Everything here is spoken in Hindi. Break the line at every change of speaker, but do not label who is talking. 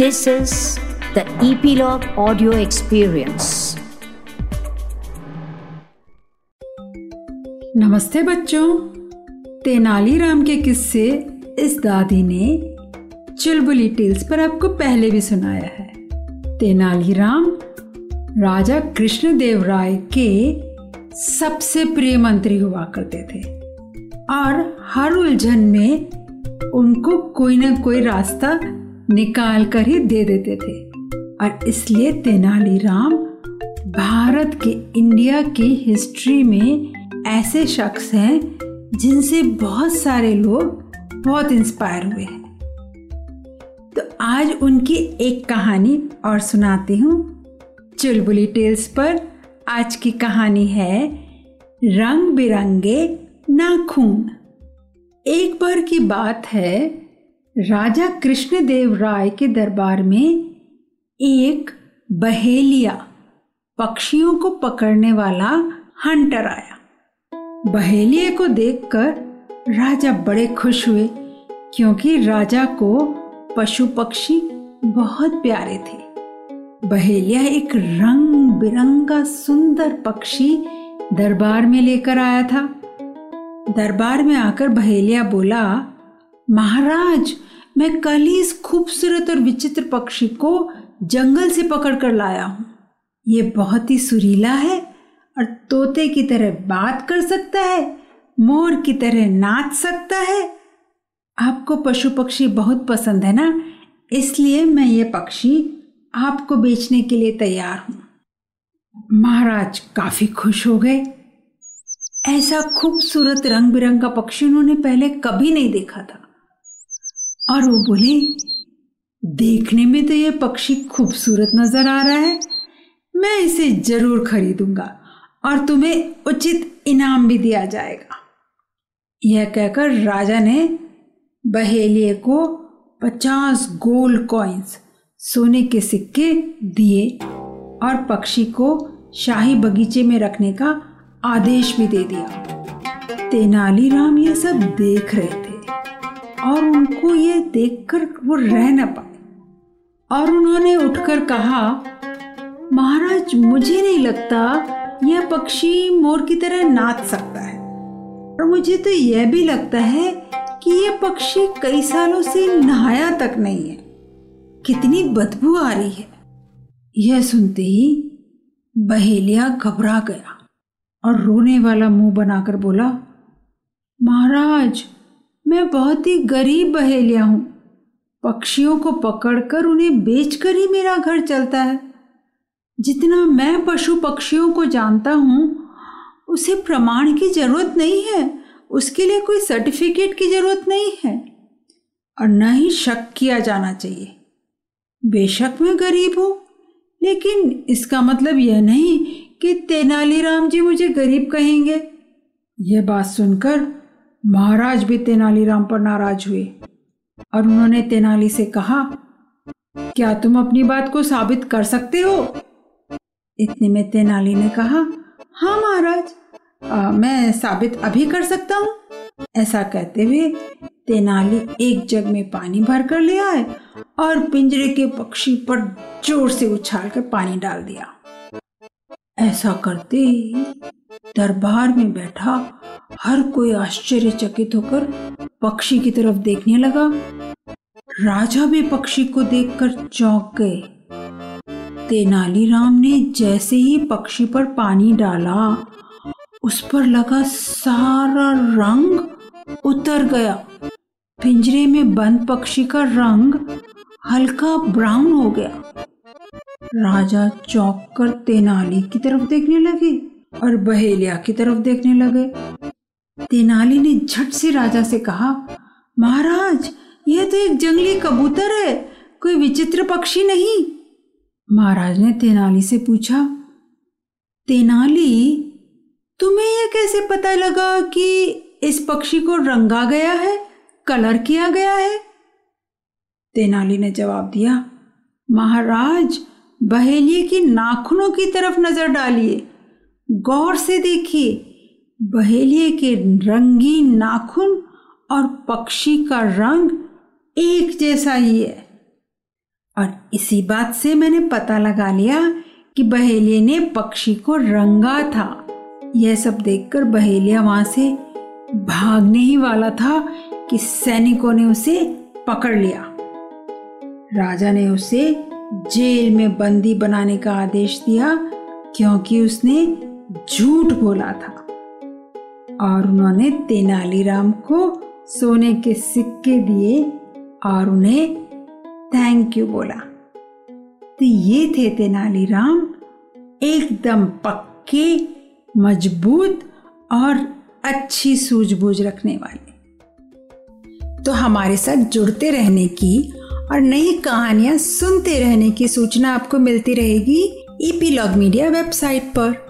This is the Epilogue Audio Experience.
नमस्ते बच्चों। तेनालीराम के किस्से इस दादी ने चुलबुली टेल्स पर आपको पहले भी सुनाया है। तेनालीराम राजा कृष्णदेव राय के सबसे प्रिय मंत्री हुआ करते थे। और हर उलझन में उनको कोई ना कोई रास्ता निकाल कर ही दे देते थे। और इसलिए तेनालीराम भारत के इंडिया की हिस्ट्री में ऐसे शख्स हैं जिनसे बहुत सारे लोग बहुत इंस्पायर हुए हैं। तो आज उनकी एक कहानी और सुनाती हूँ। चुलबुली टेल्स पर आज की कहानी है, रंग बिरंगे नाखून। एक बार की बात है राजा कृष्णदेव राय के दरबार में एक बहेलिया पक्षियों को पकड़ने वाला हंटर आया। बहेलिए को देखकर राजा बड़े खुश हुए, क्योंकि राजा को पशु पक्षी बहुत प्यारे थे। बहेलिया एक रंग बिरंगा सुंदर पक्षी दरबार में लेकर आया था। दरबार में आकर बहेलिया बोला महाराज, मैं कल ही इस खूबसूरत और विचित्र पक्षी को जंगल से पकड़ कर लाया हूँ। ये बहुत ही सुरीला है और तोते की तरह बात कर सकता है, मोर की तरह नाच सकता है। आपको पशु पक्षी बहुत पसंद है ना? इसलिए मैं ये पक्षी आपको बेचने के लिए तैयार हूँ। महाराज काफ़ी खुश हो गए। ऐसा खूबसूरत रंग बिरंगा पक्षी उन्होंने पहले कभी नहीं देखा था। और वो बोले, देखने में तो ये पक्षी खूबसूरत नज़र आ रहा है। मैं इसे ज़रूर खरीदूँगा और तुम्हें उचित इनाम भी दिया जाएगा। यह कहकर राजा ने बहेलिए को पचास गोल्ड कॉइन्स सोने के सिक्के दिए और पक्षी को शाही बगीचे में रखने का आदेश भी दे दिया। तेनालीराम ये सब देख रहे और उनको ये देखकर वो रह न पाए। और उन्होंने उठकर कहा, महाराज, मुझे नहीं लगता यह पक्षी मोर की तरह नाच सकता है। और मुझे तो यह भी लगता है कि यह पक्षी कई सालों से नहाया तक नहीं है। कितनी बदबू आ रही है। यह सुनते ही बहेलिया घबरा गया और रोने वाला मुँह बनाकर बोला, महाराज मैं बहुत ही गरीब बहेलिया हूँ। पक्षियों को पकड़कर उन्हें बेचकर ही मेरा घर चलता है। जितना मैं पशु पक्षियों को जानता हूँ, उसे प्रमाण की ज़रूरत नहीं है। उसके लिए कोई सर्टिफिकेट की ज़रूरत नहीं है। और न ही शक किया जाना चाहिए। बेशक मैं गरीब हूँ, लेकिन इसका मतलब यह नहीं कि तेनालीराम जी मुझे गरीब कहेंगे। यह बात सुनकर महाराज भी तेनालीराम पर नाराज़ हुए और उन्होंने तेनाली से कहा, क्या तुम अपनी बात को साबित कर सकते हो? इतने में तेनाली ने कहा हाँ महाराज मैं साबित अभी कर सकता हूँ। ऐसा कहते हुए तेनाली एक जग में पानी भर कर ले आए और पिंजरे के पक्षी पर ज़ोर से उछाल कर पानी डाल दिया। ऐसा करते ही दरबार में बैठा, हर कोई आश्चर्यचकित होकर पक्षी की तरफ़ देखने लगा। राजा भी पक्षी को देखकर चौंक गए। तेनालीराम ने जैसे ही पक्षी पर पानी डाला, उस पर लगा सारा रंग उतर गया। पिंजरे में बंद पक्षी का रंग हल्का ब्राउन हो गया। राजा चौंक कर तेनाली की तरफ़ देखने लगे। और बहेलिया की तरफ़ देखने लगे। तेनाली ने झट से राजा से कहा, महाराज, यह तो एक जंगली कबूतर है, कोई विचित्र पक्षी नहीं। महाराज ने तेनाली से पूछा, तेनाली, तुम्हें यह कैसे पता लगा कि इस पक्षी को रंगा गया है, कलर किया गया है? तेनाली ने जवाब दिया, महाराज, बहेलिए की नाखूनों की तरफ़ नज़र डालिए। गौर से देखिए, बहेलिए के रंगीन नाखून और पक्षी का रंग एक जैसा ही है। और इसी बात से मैंने पता लगा लिया कि बहेलिए ने पक्षी को रंगा था। यह सब देखकर बहेलिया वहाँ से भागने ही वाला था कि सैनिकों ने उसे पकड़ लिया। राजा ने उसे जेल में बंदी बनाने का आदेश दिया, क्योंकि उसने झूठ बोला था। और उन्होंने तेनालीराम को सोने के सिक्के दिए और उन्हें थैंक यू बोला। तो ये थे तेनालीराम एकदम पक्के, मज़बूत और अच्छी सूझबूझ रखने वाले। तो हमारे साथ जुड़ते रहने की और नई कहानियाँ सुनते रहने की सूचना आपको मिलती रहेगी ईपी लॉग मीडिया वेबसाइट पर।